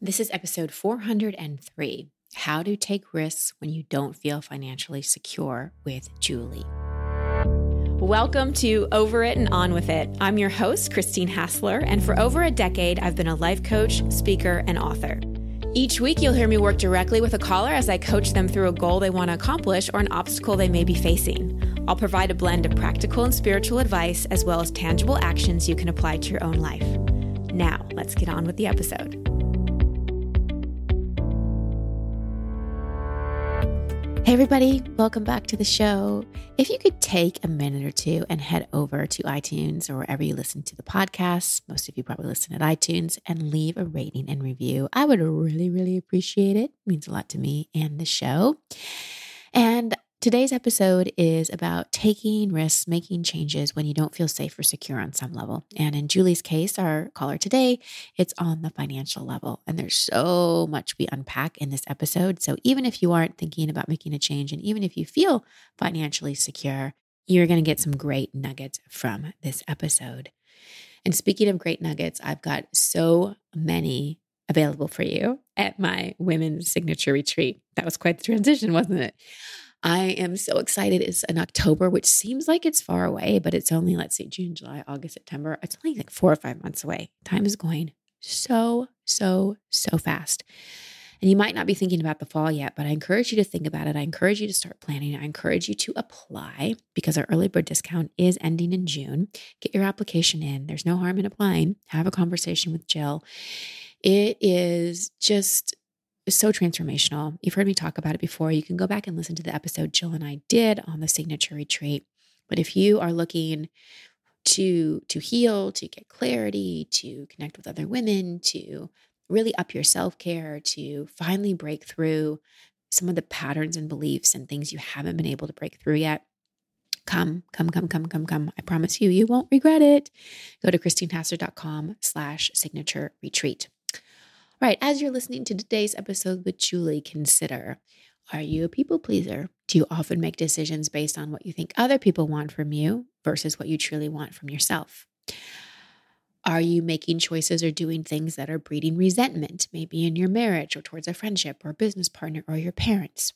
This is episode 403 How to Take Risks When You Don't Feel Financially Secure with Julie. Welcome to Over It and On With It. I'm your host, Christine Hassler, and for over a decade, I've been a life coach, speaker, and author. Each week, you'll hear me work directly with a caller as I coach them through a goal they want to accomplish or an obstacle they may be facing. I'll provide a blend of practical and spiritual advice, as well as tangible actions you can apply to your own life. Now, let's get on with the episode. Hey, everybody, welcome back to the show. If you could take a minute or two and head over to iTunes or wherever you listen to the podcast, most of you probably listen at iTunes, and leave a rating and review, I would really, really appreciate it. it means a lot to me and the show. And Today's episode is about taking risks, making changes when you don't feel safe or secure on some level. And in Julie's case, our caller today, it's on the financial level. And there's so much we unpack in this episode. So even if you aren't thinking about making a change, and even if you feel financially secure, you're going to get some great nuggets from this episode. And speaking of great nuggets, I've got so many available for you at my women's signature retreat. That was quite the transition, wasn't it? I am so excited. It's in October, which seems like it's far away, but it's only, let's see, June, July, August, September. It's only like four or five months away. Time is going so, so, so fast. And you might not be thinking about the fall yet, but I encourage you to think about it. I encourage you to start planning. I encourage you to apply because our early bird discount is ending in June. Get your application in. There's no harm in applying. Have a conversation with Jill. It is just is so transformational. You've heard me talk about it before. You can go back and listen to the episode Jill and I did on the signature retreat. But if you are looking to to heal, to get clarity, to connect with other women, to really up your self-care, to finally break through some of the patterns and beliefs and things you haven't been able to break through yet, come, come, come, come, come, come. I promise you, you won't regret it. Go to christinehassler.com slash signature retreat. Right, as you're listening to today's episode with Julie, consider are you a people pleaser? Do you often make decisions based on what you think other people want from you versus what you truly want from yourself? Are you making choices or doing things that are breeding resentment, maybe in your marriage or towards a friendship or a business partner or your parents?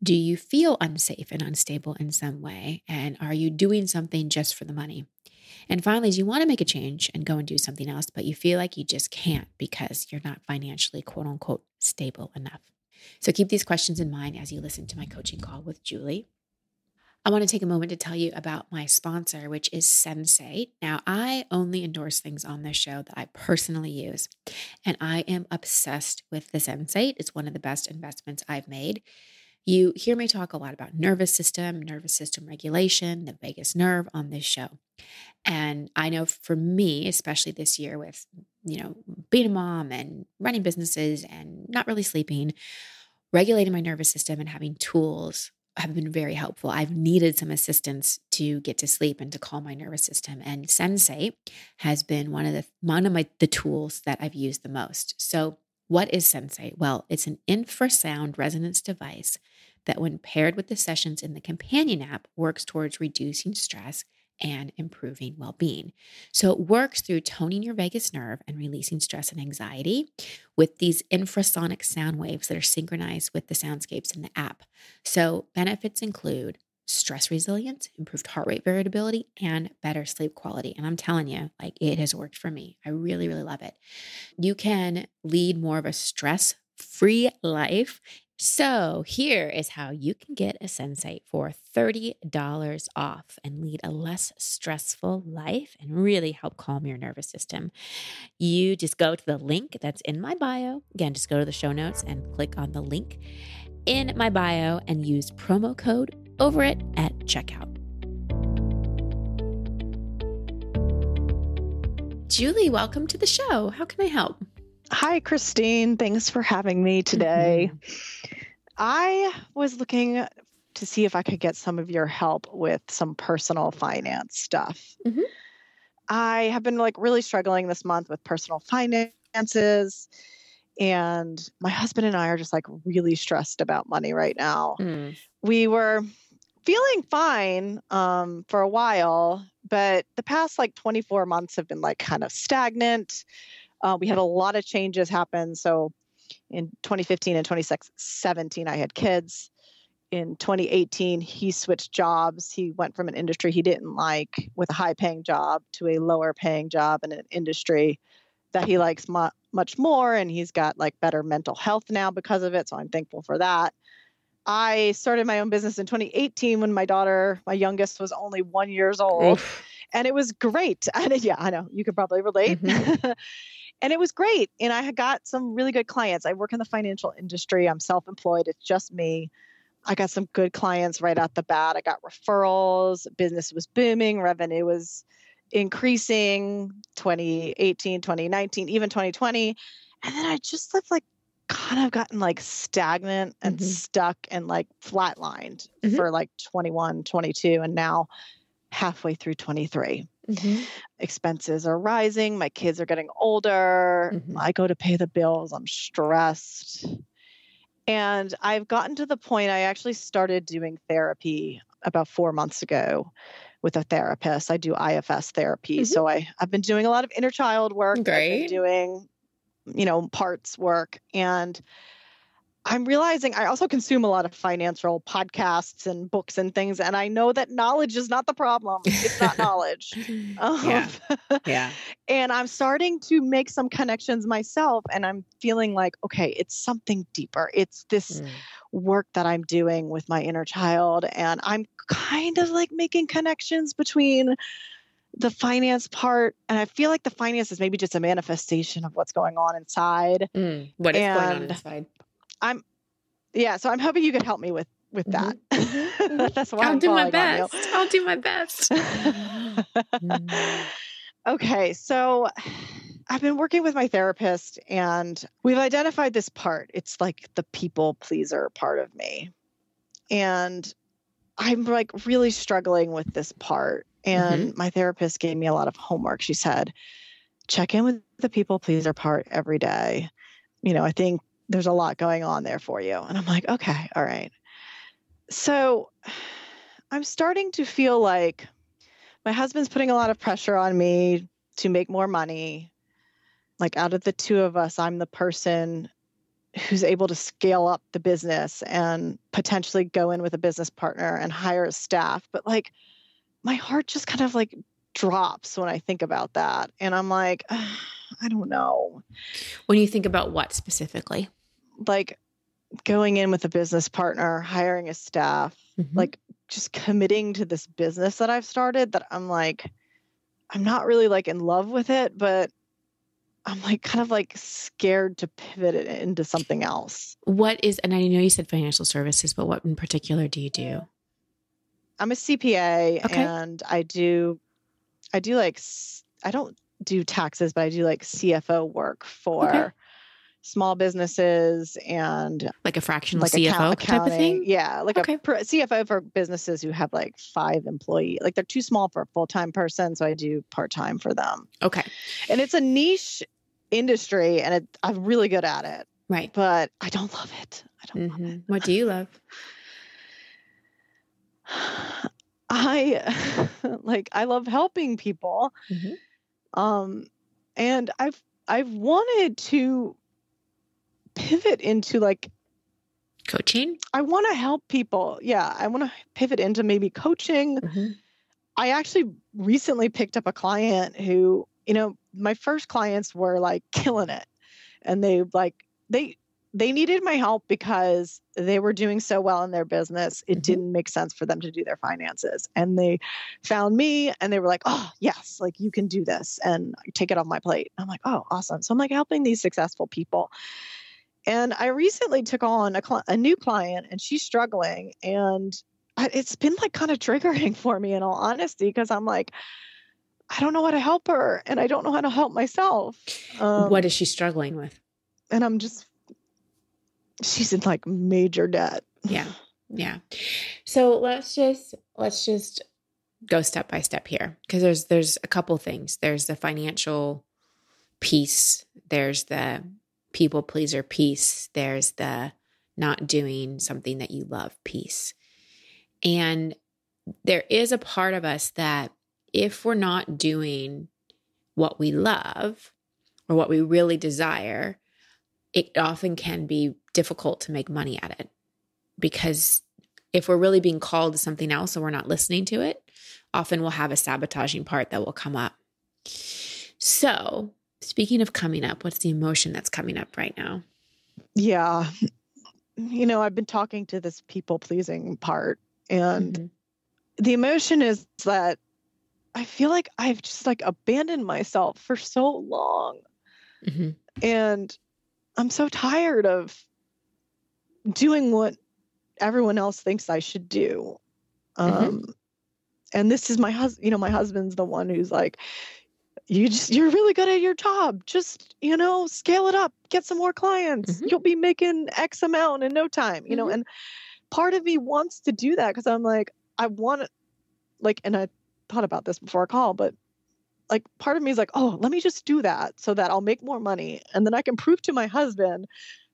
Do you feel unsafe and unstable in some way? And are you doing something just for the money? And finally, you want to make a change and go and do something else, but you feel like you just can't because you're not financially, quote unquote, stable enough. So keep these questions in mind as you listen to my coaching call with Julie. I want to take a moment to tell you about my sponsor, which is Sensate. Now, I only endorse things on this show that I personally use, and I am obsessed with the Sensate. It's one of the best investments I've made. You hear me talk a lot about nervous system, nervous system regulation, the vagus nerve on this show. And I know for me, especially this year with, you know, being a mom and running businesses and not really sleeping, regulating my nervous system and having tools have been very helpful. I've needed some assistance to get to sleep and to calm my nervous system. And Sensate has been one of the one of my the tools that I've used the most. So what is Sensate? Well, it's an infrasound resonance device that, when paired with the sessions in the companion app, works towards reducing stress and improving well being. So it works through toning your vagus nerve and releasing stress and anxiety with these infrasonic sound waves that are synchronized with the soundscapes in the app. So benefits include stress resilience, improved heart rate variability, and better sleep quality. And I'm telling you, like it has worked for me. I really, really love it. You can lead more of a stress free life so, here is how you can get a Sensate for $30 off and lead a less stressful life and really help calm your nervous system. You just go to the link that's in my bio. Again, just go to the show notes and click on the link in my bio and use promo code over it at checkout. Julie, welcome to the show. How can I help? Hi, Christine. Thanks for having me today. Mm-hmm. I was looking to see if I could get some of your help with some personal finance stuff. Mm-hmm. I have been like really struggling this month with personal finances. And my husband and I are just like really stressed about money right now. Mm. We were feeling fine um, for a while, but the past like 24 months have been like kind of stagnant. Uh, we had a lot of changes happen. So in 2015 and 2017, I had kids. In 2018, he switched jobs. He went from an industry he didn't like with a high paying job to a lower paying job in an industry that he likes mu- much more. And he's got like better mental health now because of it. So I'm thankful for that. I started my own business in 2018 when my daughter, my youngest, was only one years old. Oof. And it was great. And yeah, I know you could probably relate. Mm-hmm. and it was great. And I had got some really good clients. I work in the financial industry. I'm self employed. It's just me. I got some good clients right out the bat. I got referrals. Business was booming. Revenue was increasing 2018, 2019, even 2020. And then I just have like kind of gotten like stagnant and mm-hmm. stuck and like flatlined mm-hmm. for like 21, 22, and now halfway through 23. Mm-hmm. Expenses are rising. My kids are getting older. Mm-hmm. I go to pay the bills. I'm stressed. And I've gotten to the point I actually started doing therapy about four months ago with a therapist. I do IFS therapy. Mm-hmm. So I, I've been doing a lot of inner child work. Great. doing, you know, parts work. And I'm realizing I also consume a lot of financial podcasts and books and things, and I know that knowledge is not the problem. It's not knowledge. Um, yeah. yeah. And I'm starting to make some connections myself, and I'm feeling like, okay, it's something deeper. It's this mm. work that I'm doing with my inner child, and I'm kind of like making connections between the finance part and i feel like the finance is maybe just a manifestation of what's going on inside mm, what is and going on inside I'm yeah, so I'm hoping you could help me with with that. Mm-hmm. That's why I'll I'm do my best. I'll do my best. okay, so I've been working with my therapist and we've identified this part. It's like the people pleaser part of me. And I'm like really struggling with this part. And mm-hmm. my therapist gave me a lot of homework. She said, check in with the people pleaser part every day. You know, I think there's a lot going on there for you. And I'm like, okay, all right. So I'm starting to feel like my husband's putting a lot of pressure on me to make more money. Like out of the two of us, I'm the person who's able to scale up the business and potentially go in with a business partner and hire a staff. But like my heart just kind of like drops when I think about that. And I'm like, I don't know. When you think about what specifically? Like going in with a business partner, hiring a staff, mm-hmm. like just committing to this business that I've started that I'm like, I'm not really like in love with it, but I'm like kind of like scared to pivot it into something else. What is, and I know you said financial services, but what in particular do you do? I'm a CPA okay. and I do, I do like, I don't do taxes, but I do like CFO work for okay small businesses and like a fractional like CFO type of thing. Yeah, like okay. a CFO for businesses who have like five employee. Like they're too small for a full time person, so I do part time for them. Okay, and it's a niche industry, and it, I'm really good at it. Right, but I don't love it. I don't mm-hmm. love it. What do you love? I like I love helping people. Mm-hmm. Um and I've I've wanted to pivot into like coaching? I want to help people. Yeah, I want to pivot into maybe coaching. Mm-hmm. I actually recently picked up a client who, you know, my first clients were like killing it. And they like they they needed my help because they were doing so well in their business. It mm-hmm. didn't make sense for them to do their finances. And they found me and they were like, oh, yes, like you can do this and take it off my plate. I'm like, oh, awesome. So I'm like helping these successful people. And I recently took on a, cl- a new client and she's struggling. And I, it's been like kind of triggering for me in all honesty, because I'm like, I don't know how to help her and I don't know how to help myself. Um, what is she struggling with? And I'm just, she's in like major debt. Yeah. Yeah. So let's just, let's just go step by step here because there's, there's a couple things. There's the financial piece, there's the people pleaser piece, there's the not doing something that you love piece. And there is a part of us that if we're not doing what we love, or what we really desire, it often can be difficult to make money at it because if we're really being called to something else and we're not listening to it, often we'll have a sabotaging part that will come up. So, speaking of coming up, what's the emotion that's coming up right now? Yeah. You know, I've been talking to this people pleasing part, and mm-hmm. the emotion is that I feel like I've just like abandoned myself for so long. Mm-hmm. And I'm so tired of doing what everyone else thinks I should do. Mm-hmm. Um, mm-hmm. and this is my husband, you know, my husband's the one who's like, you just you're really good at your job. Just, you know, scale it up, get some more clients. Mm-hmm. You'll be making X amount in no time, you know, mm-hmm. and part of me wants to do that because I'm like, I want like, and I thought about this before a call, but like part of me is like, oh, let me just do that so that I'll make more money. And then I can prove to my husband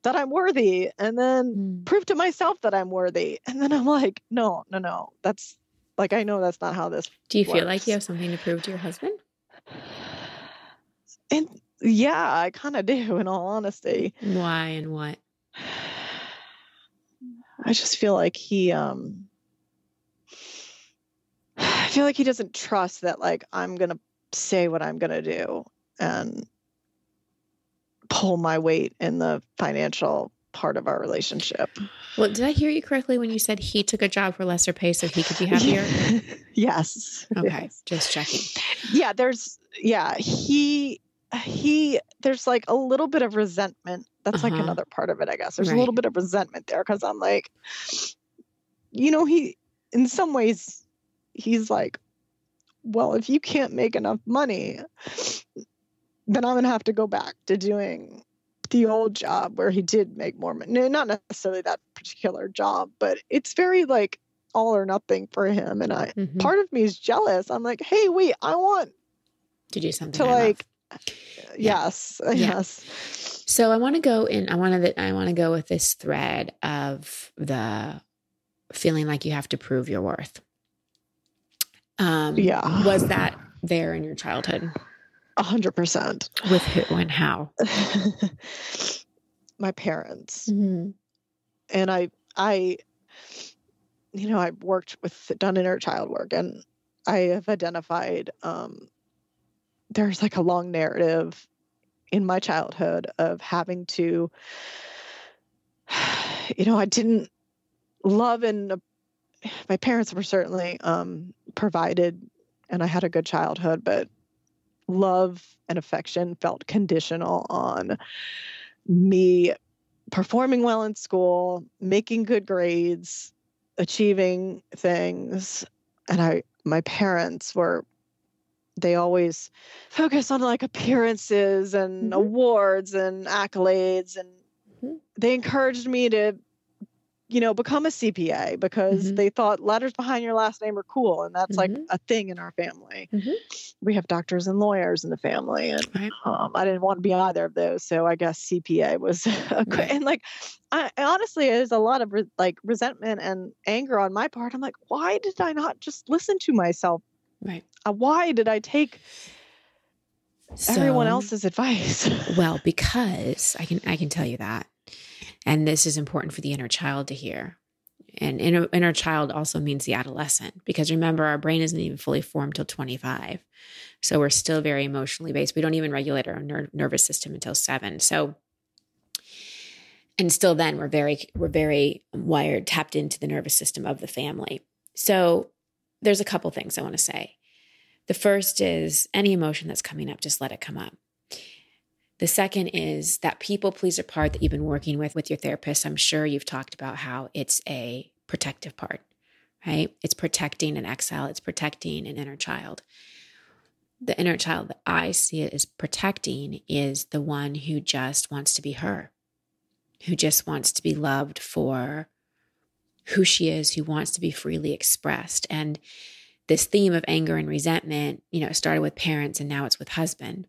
that I'm worthy and then mm. prove to myself that I'm worthy. And then I'm like, no, no, no. That's like I know that's not how this Do you works. feel like you have something to prove to your husband? And yeah, I kind of do in all honesty. Why and what? I just feel like he um I feel like he doesn't trust that like I'm going to say what I'm going to do and pull my weight in the financial part of our relationship. Well, did I hear you correctly when you said he took a job for lesser pay so he could be happier? yes. Okay, yes. just checking. Yeah, there's yeah, he he there's like a little bit of resentment. That's uh-huh. like another part of it, I guess. There's right. a little bit of resentment there cuz I'm like you know, he in some ways he's like well, if you can't make enough money, then I'm going to have to go back to doing the old job where he did make more money. No, not necessarily that particular job, but it's very like all or nothing for him. And I, mm-hmm. part of me is jealous. I'm like, hey, wait, I want to do something to like, yes, yeah. yes. So I want to go in. I want to. I want to go with this thread of the feeling like you have to prove your worth. Um, yeah. Was that there in your childhood? A hundred percent. With who and how? My parents. Mm-hmm. And I, I, you know, I've worked with done inner child work, and I have identified um, there's like a long narrative in my childhood of having to, you know, I didn't love and my parents were certainly um, provided, and I had a good childhood, but love and affection felt conditional on me performing well in school, making good grades, achieving things. And I my parents were they always focus on like appearances and mm-hmm. awards and accolades and mm-hmm. they encouraged me to you know, become a CPA because mm-hmm. they thought letters behind your last name are cool. And that's mm-hmm. like a thing in our family. Mm-hmm. We have doctors and lawyers in the family. And right. um, I didn't want to be either of those. So I guess CPA was, a, right. and like, I honestly, there's a lot of re- like resentment and anger on my part. I'm like, why did I not just listen to myself? Right. Uh, why did I take so, everyone else's advice? well, because I can, I can tell you that and this is important for the inner child to hear. And inner, inner child also means the adolescent, because remember, our brain isn't even fully formed till 25. So we're still very emotionally based. We don't even regulate our ner- nervous system until seven. So, and still then we're very, we're very wired, tapped into the nervous system of the family. So there's a couple things I want to say. The first is any emotion that's coming up, just let it come up. The second is that people pleaser part that you've been working with with your therapist. I'm sure you've talked about how it's a protective part, right? It's protecting an exile, it's protecting an inner child. The inner child that I see it as protecting is the one who just wants to be her, who just wants to be loved for who she is, who wants to be freely expressed. And this theme of anger and resentment, you know, started with parents and now it's with husband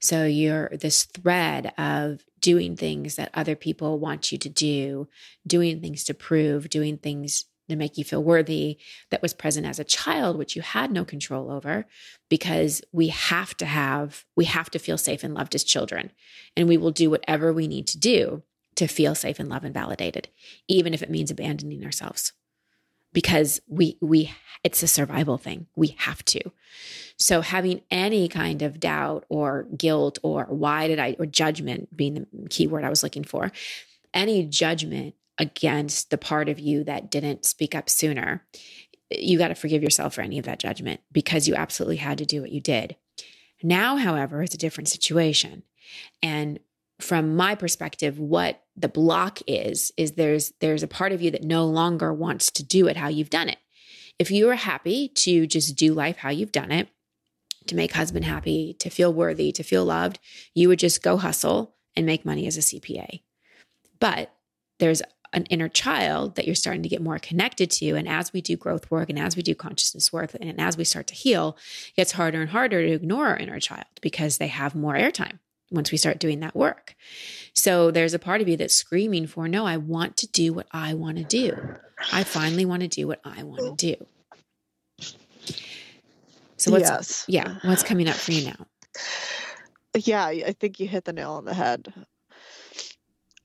so you're this thread of doing things that other people want you to do, doing things to prove, doing things to make you feel worthy that was present as a child, which you had no control over, because we have to have, we have to feel safe and loved as children. And we will do whatever we need to do to feel safe and loved and validated, even if it means abandoning ourselves. Because we, we, it's a survival thing. We have to. So having any kind of doubt or guilt or why did I, or judgment being the key word I was looking for, any judgment against the part of you that didn't speak up sooner, you got to forgive yourself for any of that judgment because you absolutely had to do what you did. Now, however, it's a different situation. And from my perspective, what the block is, is there's there's a part of you that no longer wants to do it how you've done it. If you are happy to just do life how you've done it, to make husband happy, to feel worthy, to feel loved, you would just go hustle and make money as a CPA. But there's an inner child that you're starting to get more connected to. And as we do growth work and as we do consciousness work and as we start to heal, it gets harder and harder to ignore our inner child because they have more airtime once we start doing that work. So there's a part of you that's screaming for, no, I want to do what I want to do. I finally want to do what I want to do. So what's yes. yeah, what's coming up for you now? Yeah, I think you hit the nail on the head.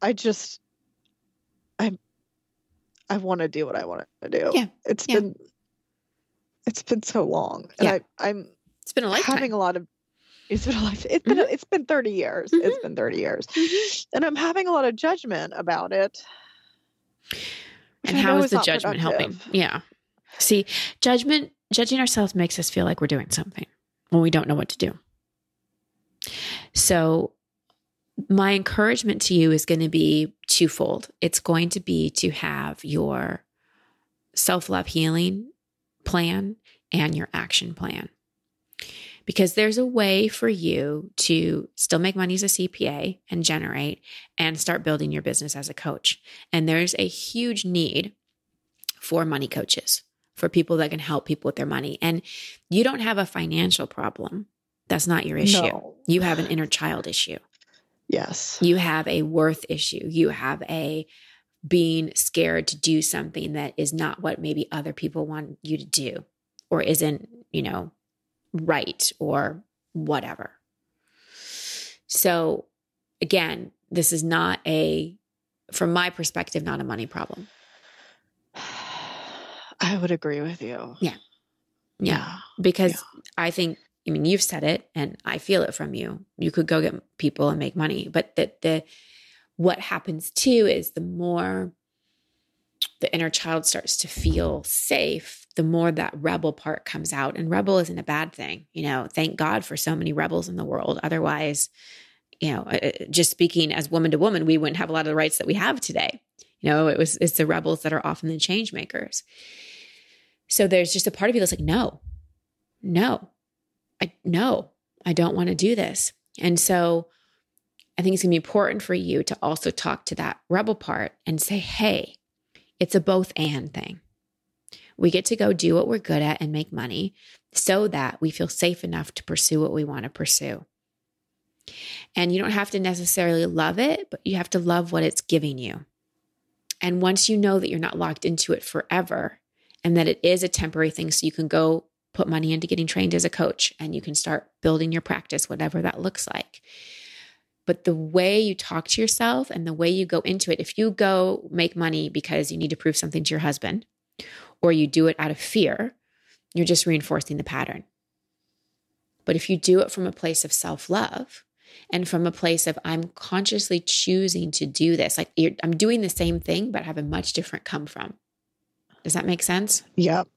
I just I I want to do what I want to do. Yeah. It's yeah. been it's been so long. And yeah. I, I'm it's been a lifetime. having a lot of it's been a life it's been mm-hmm. it's been 30 years. Mm-hmm. It's been 30 years. Mm-hmm. And I'm having a lot of judgment about it. And how is the judgment productive. helping? Yeah. See, judgment judging ourselves makes us feel like we're doing something when we don't know what to do. So my encouragement to you is going to be twofold. It's going to be to have your self love healing plan and your action plan. Because there's a way for you to still make money as a CPA and generate and start building your business as a coach. And there's a huge need for money coaches, for people that can help people with their money. And you don't have a financial problem. That's not your issue. No. You have an inner child issue. Yes. You have a worth issue. You have a being scared to do something that is not what maybe other people want you to do or isn't, you know, right or whatever. So, again, this is not a, from my perspective, not a money problem. I would agree with you. Yeah. Yeah. yeah. Because yeah. I think I mean, you've said it and I feel it from you. You could go get people and make money, but that the what happens too is the more the inner child starts to feel safe, the more that rebel part comes out. And rebel isn't a bad thing. You know, thank God for so many rebels in the world. Otherwise, you know, uh, uh, just speaking as woman to woman, we wouldn't have a lot of the rights that we have today. You know, it was it's the rebels that are often the change makers. So there's just a part of you that's like, no, no, I no, I don't want to do this. And so I think it's going to be important for you to also talk to that rebel part and say, hey, it's a both and thing. We get to go do what we're good at and make money so that we feel safe enough to pursue what we want to pursue. And you don't have to necessarily love it, but you have to love what it's giving you. And once you know that you're not locked into it forever and that it is a temporary thing, so you can go put money into getting trained as a coach and you can start building your practice, whatever that looks like. But the way you talk to yourself and the way you go into it, if you go make money because you need to prove something to your husband or you do it out of fear, you're just reinforcing the pattern. But if you do it from a place of self love, and from a place of I'm consciously choosing to do this. Like I'm doing the same thing, but have a much different come from. Does that make sense? Yep.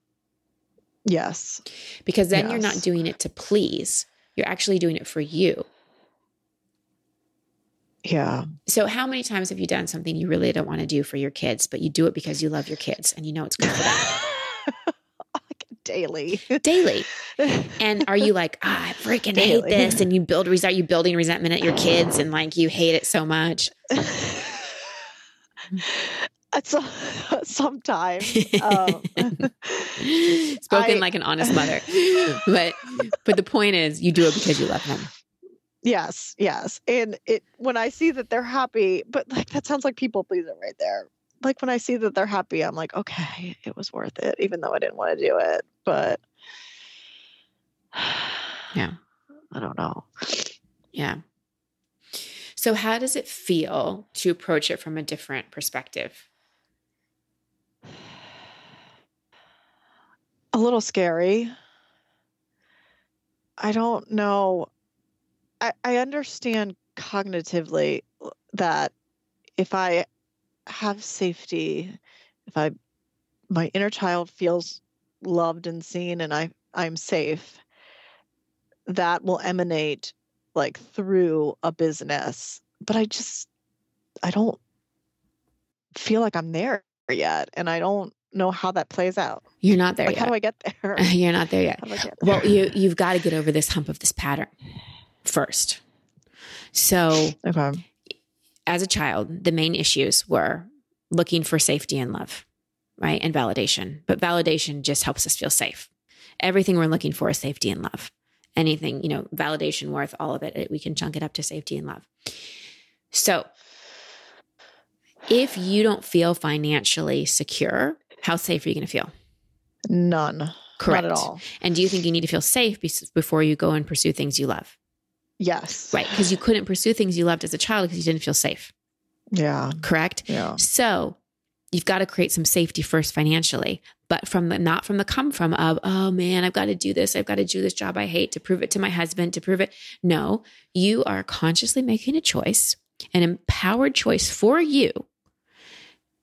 Yes. Because then yes. you're not doing it to please, you're actually doing it for you. Yeah. So, how many times have you done something you really don't want to do for your kids, but you do it because you love your kids and you know it's good for them? Daily. Daily. And are you like, ah, I freaking Daily. hate this? And you build resent, you building resentment at your kids and like you hate it so much. So, sometimes um, spoken I, like an honest mother but but the point is you do it because you love them yes yes and it when i see that they're happy but like that sounds like people pleaser right there like when I see that they're happy, I'm like, okay, it was worth it, even though I didn't want to do it. But yeah, I don't know. Yeah. So, how does it feel to approach it from a different perspective? A little scary. I don't know. I, I understand cognitively that if I have safety, if I my inner child feels loved and seen and I I'm safe, that will emanate like through a business. But I just I don't feel like I'm there yet and I don't know how that plays out. You're not there like, yet. How do I get there? You're not there yet. There? Well, you you've got to get over this hump of this pattern first. So, okay. as a child, the main issues were looking for safety and love, right? And validation. But validation just helps us feel safe. Everything we're looking for is safety and love. Anything, you know, validation worth, all of it, we can chunk it up to safety and love. So, if you don't feel financially secure, how safe are you going to feel? None. Correct. Not at all. And do you think you need to feel safe before you go and pursue things you love? Yes. Right. Because you couldn't pursue things you loved as a child because you didn't feel safe. Yeah. Correct. Yeah. So you've got to create some safety first financially, but from the not from the come from of, oh man, I've got to do this. I've got to do this job I hate to prove it to my husband, to prove it. No, you are consciously making a choice, an empowered choice for you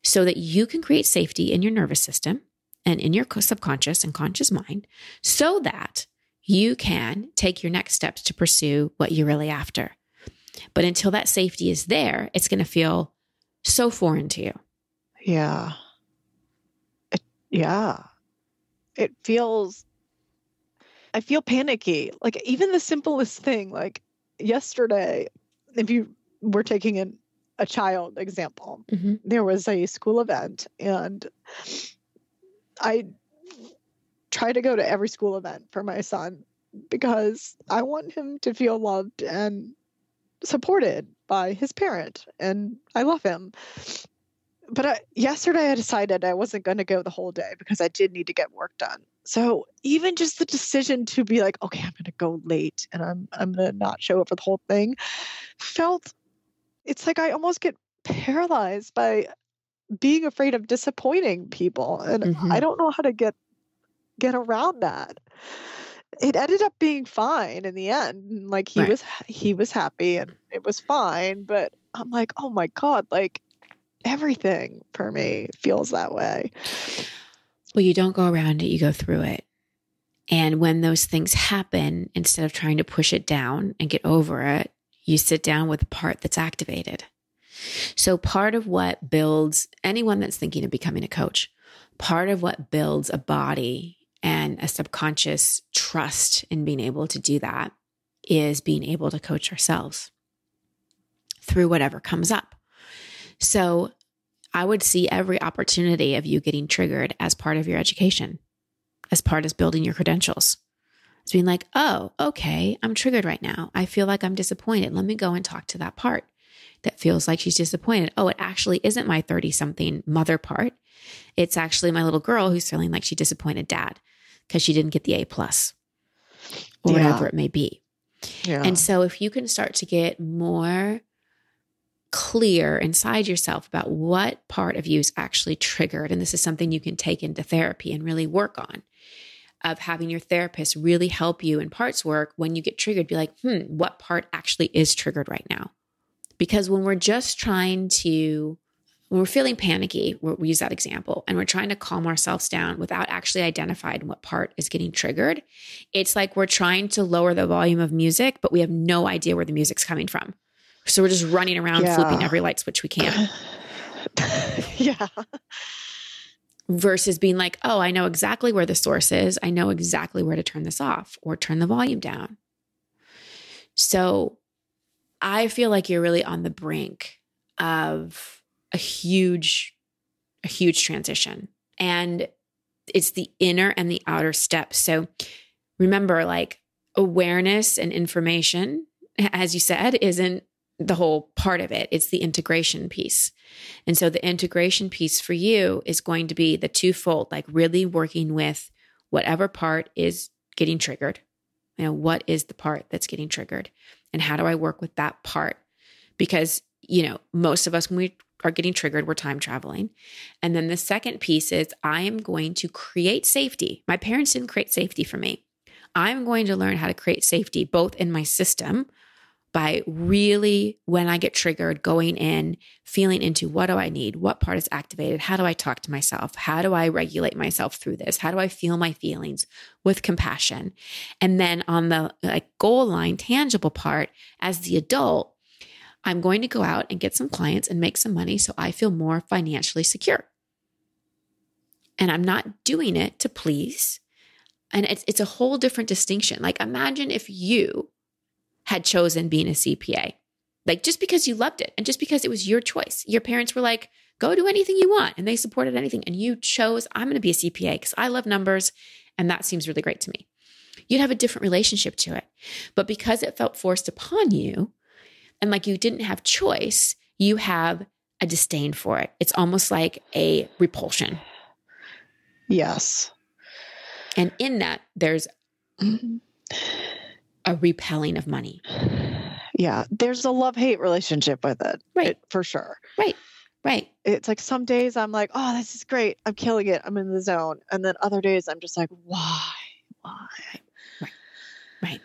so that you can create safety in your nervous system and in your subconscious and conscious mind so that you can take your next steps to pursue what you're really after. But until that safety is there, it's going to feel so foreign to you. Yeah. It, yeah. It feels, I feel panicky. Like even the simplest thing, like yesterday, if you were taking an a child example. Mm-hmm. There was a school event, and I try to go to every school event for my son because I want him to feel loved and supported by his parent, and I love him. But I, yesterday, I decided I wasn't going to go the whole day because I did need to get work done. So even just the decision to be like, okay, I'm going to go late and I'm I'm going to not show up for the whole thing, felt it's like I almost get paralyzed by being afraid of disappointing people and mm-hmm. I don't know how to get get around that. It ended up being fine in the end. Like he right. was he was happy and it was fine, but I'm like, "Oh my god, like everything for me feels that way." Well, you don't go around it, you go through it. And when those things happen, instead of trying to push it down and get over it, you sit down with the part that's activated. So, part of what builds anyone that's thinking of becoming a coach, part of what builds a body and a subconscious trust in being able to do that is being able to coach ourselves through whatever comes up. So, I would see every opportunity of you getting triggered as part of your education, as part of building your credentials. It's being like, oh, okay, I'm triggered right now. I feel like I'm disappointed. Let me go and talk to that part that feels like she's disappointed. Oh, it actually isn't my 30 something mother part. It's actually my little girl who's feeling like she disappointed dad because she didn't get the A plus or yeah. whatever it may be. Yeah. And so if you can start to get more clear inside yourself about what part of you is actually triggered, and this is something you can take into therapy and really work on of having your therapist really help you in parts work when you get triggered, be like, hmm, what part actually is triggered right now? Because when we're just trying to, when we're feeling panicky, we use that example, and we're trying to calm ourselves down without actually identifying what part is getting triggered, it's like we're trying to lower the volume of music, but we have no idea where the music's coming from. So we're just running around yeah. flipping every light switch we can. yeah versus being like, oh, I know exactly where the source is. I know exactly where to turn this off or turn the volume down. So I feel like you're really on the brink of a huge, a huge transition. And it's the inner and the outer steps. So remember, like awareness and information, as you said, isn't the whole part of it. It's the integration piece. And so the integration piece for you is going to be the twofold, like really working with whatever part is getting triggered. You know, what is the part that's getting triggered? And how do I work with that part? Because, you know, most of us, when we are getting triggered, we're time traveling. And then the second piece is I am going to create safety. My parents didn't create safety for me. I'm going to learn how to create safety both in my system by really, when I get triggered, going in, feeling into what do I need? What part is activated? How do I talk to myself? How do I regulate myself through this? How do I feel my feelings with compassion? And then on the like goal line, tangible part, as the adult, I'm going to go out and get some clients and make some money so I feel more financially secure. And I'm not doing it to please. And it's it's a whole different distinction. Like imagine if you had chosen being a CPA. Like just because you loved it and just because it was your choice. Your parents were like, go do anything you want. And they supported anything. And you chose, I'm going to be a CPA because I love numbers. And that seems really great to me. You'd have a different relationship to it. But because it felt forced upon you and like you didn't have choice, you have a disdain for it. It's almost like a repulsion. Yes. And in that, there's a repelling of money. Yeah, there's a love hate relationship with it. Right. It, for sure. Right. Right. It's like some days I'm like, oh, this is great. I'm killing it. I'm in the zone. And then other days I'm just like, why? Why? Right. Right.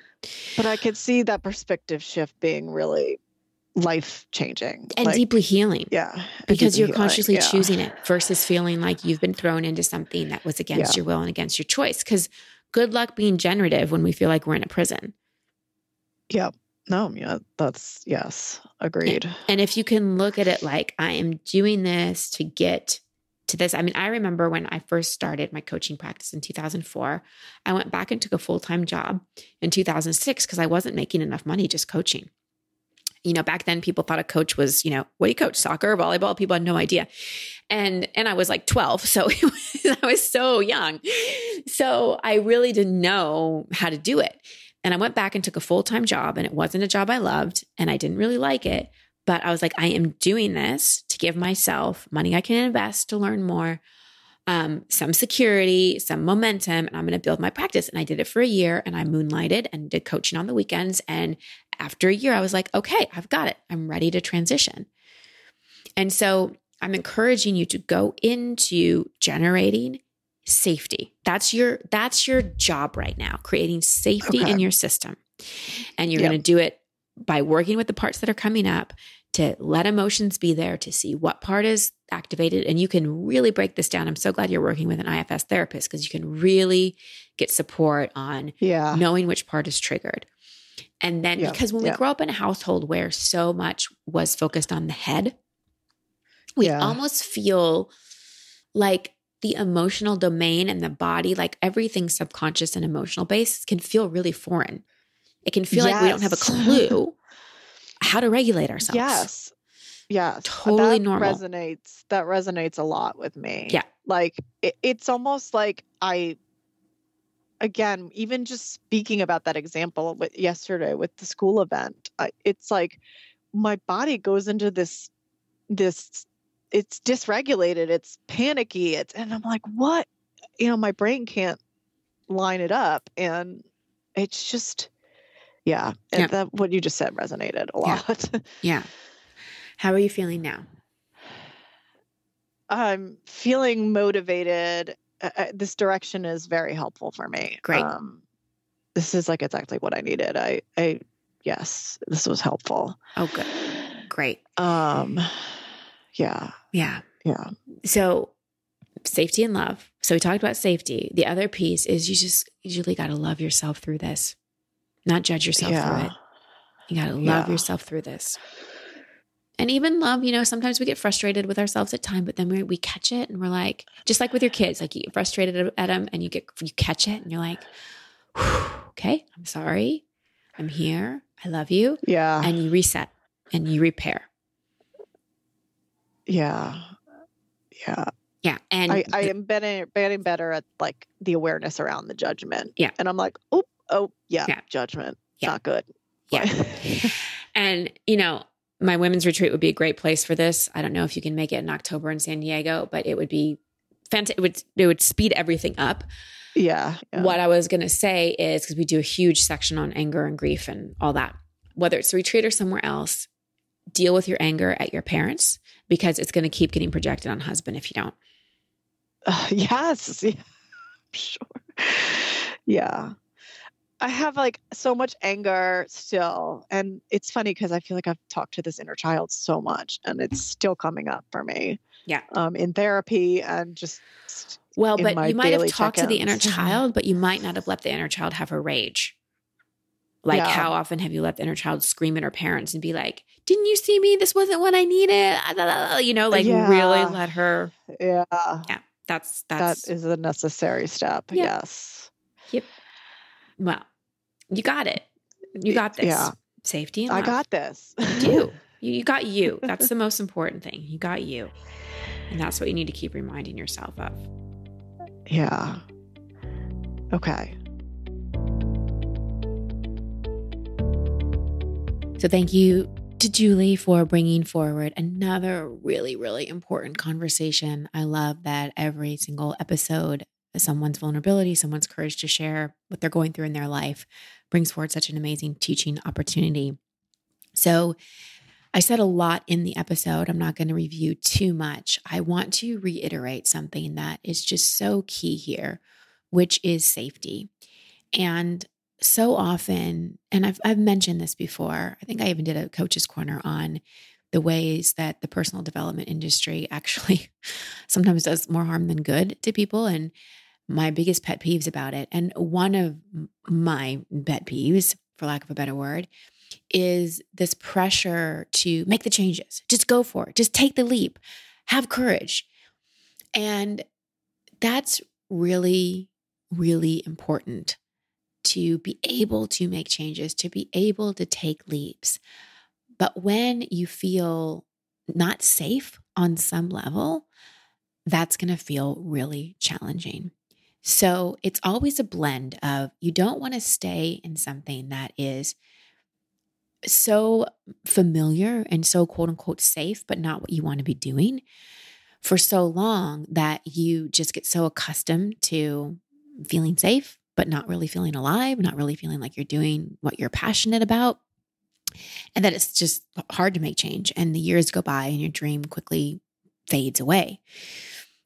But I could see that perspective shift being really life changing and like, deeply healing. Yeah. Because you're healing. consciously yeah. choosing it versus feeling like you've been thrown into something that was against yeah. your will and against your choice. Because good luck being generative when we feel like we're in a prison. Yeah. No, yeah, that's yes, agreed. And if you can look at it like I am doing this to get to this. I mean, I remember when I first started my coaching practice in 2004, I went back and took a full-time job in 2006 because I wasn't making enough money just coaching. You know, back then people thought a coach was, you know, what do you coach? Soccer, volleyball? People had no idea. And and I was like 12, so was, I was so young. So I really didn't know how to do it. And I went back and took a full time job, and it wasn't a job I loved, and I didn't really like it. But I was like, I am doing this to give myself money I can invest to learn more, um, some security, some momentum, and I'm going to build my practice. And I did it for a year, and I moonlighted and did coaching on the weekends. And after a year, I was like, okay, I've got it. I'm ready to transition. And so I'm encouraging you to go into generating safety. That's your that's your job right now, creating safety okay. in your system. And you're yep. going to do it by working with the parts that are coming up to let emotions be there to see what part is activated and you can really break this down. I'm so glad you're working with an IFS therapist because you can really get support on yeah. knowing which part is triggered. And then because when we grow up in a household where so much was focused on the head, we almost feel like the emotional domain and the body, like everything subconscious and emotional based, can feel really foreign. It can feel yes. like we don't have a clue how to regulate ourselves. Yes. Yes. Totally that normal. Resonates. That resonates a lot with me. Yeah. Like it, it's almost like I again, even just speaking about that example with yesterday with the school event, I, it's like my body goes into this this it's dysregulated it's panicky it's and i'm like what you know my brain can't line it up and it's just yeah, yeah. that what you just said resonated a lot yeah. yeah how are you feeling now i'm feeling motivated uh, uh, this direction is very helpful for me great um, this is like exactly what i needed i i yes this was helpful oh good great um yeah. Yeah. Yeah. So safety and love. So we talked about safety. The other piece is you just usually got to love yourself through this, not judge yourself yeah. through it. You got to love yeah. yourself through this. And even love, you know, sometimes we get frustrated with ourselves at time, but then we, we catch it and we're like, just like with your kids, like you get frustrated at them and you get, you catch it and you're like, okay, I'm sorry. I'm here. I love you. Yeah. And you reset and you repair. Yeah. Yeah. Yeah. And I, I am getting, getting better at like the awareness around the judgment. Yeah. And I'm like, oh, oh, yeah, yeah. judgment. Yeah. Not good. Yeah. and, you know, my women's retreat would be a great place for this. I don't know if you can make it in October in San Diego, but it would be fantastic. It would, it would speed everything up. Yeah, yeah. What I was going to say is because we do a huge section on anger and grief and all that, whether it's a retreat or somewhere else, deal with your anger at your parents because it's going to keep getting projected on husband if you don't. Uh, yes. Yeah. Sure. Yeah. I have like so much anger still. And it's funny because I feel like I've talked to this inner child so much and it's still coming up for me. Yeah. Um, in therapy and just well, but you might have talked to the inner child, but you might not have let the inner child have her rage. Like, yeah. how often have you let the inner child scream at her parents and be like, "Didn't you see me? This wasn't what I needed." You know, like yeah. really let her. Yeah. Yeah. That's that's that is a necessary step. Yeah. Yes. Yep. Well, you got it. You got this. Yeah. Safety. I got this. you do. You got you. That's the most important thing. You got you. And that's what you need to keep reminding yourself of. Yeah. Okay. So thank you to Julie for bringing forward another really, really important conversation. I love that every single episode, someone's vulnerability, someone's courage to share what they're going through in their life brings forward such an amazing teaching opportunity. So, I said a lot in the episode. I'm not going to review too much. I want to reiterate something that is just so key here, which is safety. And so often, and I've, I've mentioned this before, I think I even did a coach's corner on the ways that the personal development industry actually sometimes does more harm than good to people. And my biggest pet peeves about it, and one of my pet peeves, for lack of a better word, is this pressure to make the changes. Just go for it. Just take the leap. Have courage. And that's really, really important to be able to make changes, to be able to take leaps. But when you feel not safe on some level, that's going to feel really challenging. So it's always a blend of you don't want to stay in something that is so familiar and so quote unquote safe, but not what you want to be doing for so long that you just get so accustomed to feeling safe, but not really feeling alive, not really feeling like you're doing what you're passionate about. And that it's just hard to make change. And the years go by and your dream quickly fades away.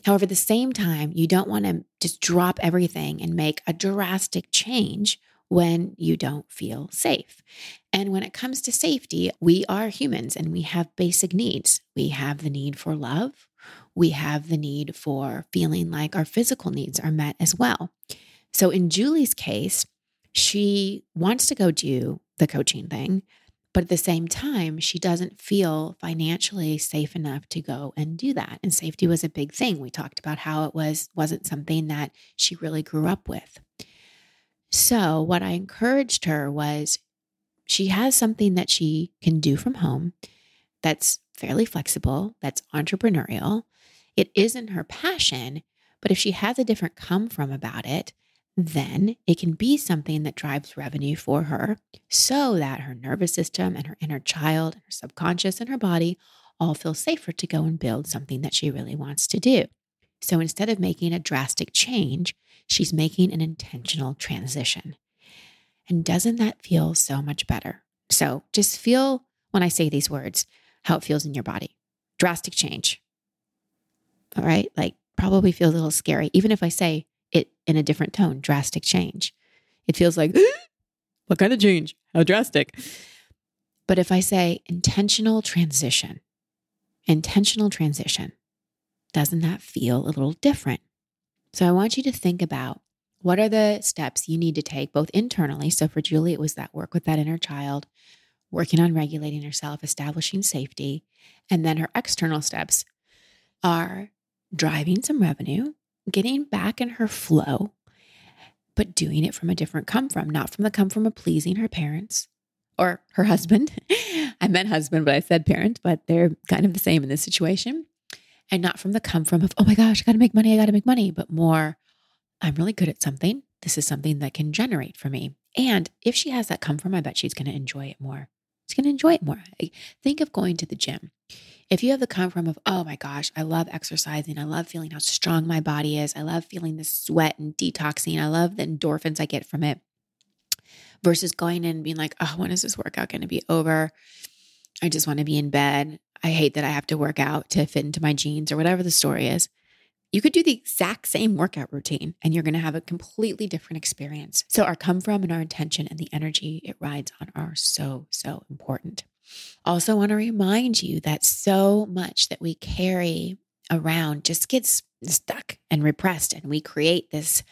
However, at the same time, you don't want to just drop everything and make a drastic change when you don't feel safe. And when it comes to safety, we are humans and we have basic needs. We have the need for love, we have the need for feeling like our physical needs are met as well. So in Julie's case, she wants to go do the coaching thing, but at the same time, she doesn't feel financially safe enough to go and do that. And safety was a big thing. We talked about how it was wasn't something that she really grew up with. So, what I encouraged her was she has something that she can do from home that's fairly flexible, that's entrepreneurial. It isn't her passion, but if she has a different come from about it, then it can be something that drives revenue for her so that her nervous system and her inner child and her subconscious and her body all feel safer to go and build something that she really wants to do. So instead of making a drastic change, she's making an intentional transition. And doesn't that feel so much better? So just feel when I say these words, how it feels in your body. Drastic change. All right. Like probably feels a little scary, even if I say it in a different tone, drastic change. It feels like, what kind of change? How drastic? But if I say intentional transition, intentional transition, doesn't that feel a little different? So I want you to think about what are the steps you need to take both internally. So for Julie, it was that work with that inner child, working on regulating herself, establishing safety. And then her external steps are driving some revenue, getting back in her flow, but doing it from a different come from, not from the come from of pleasing her parents or her husband. I meant husband, but I said parent, but they're kind of the same in this situation and not from the come from of, oh my gosh, I got to make money, I got to make money, but more, I'm really good at something. This is something that can generate for me. And if she has that come from, I bet she's to enjoy it more. Just going to enjoy it more. think of going to the gym. If you have the come from of, oh my gosh, I love exercising. I love feeling how strong my body is. I love feeling the sweat and detoxing. I love the endorphins I get from it versus going in and being like, oh, when is this workout going to be over? I just want to be in bed. I hate that I have to work out to fit into my jeans or whatever the story is. You could do the exact same workout routine and you're going to have a completely different experience. So, our come from and our intention and the energy it rides on are so, so important. Also, want to remind you that so much that we carry around just gets stuck and repressed, and we create this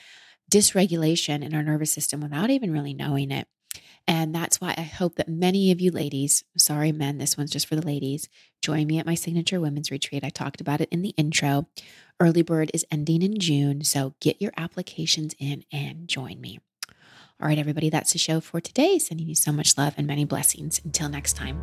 dysregulation in our nervous system without even really knowing it. And that's why I hope that many of you ladies, sorry, men, this one's just for the ladies, join me at my signature women's retreat. I talked about it in the intro. Early bird is ending in June. So get your applications in and join me. All right, everybody, that's the show for today. Sending you so much love and many blessings. Until next time.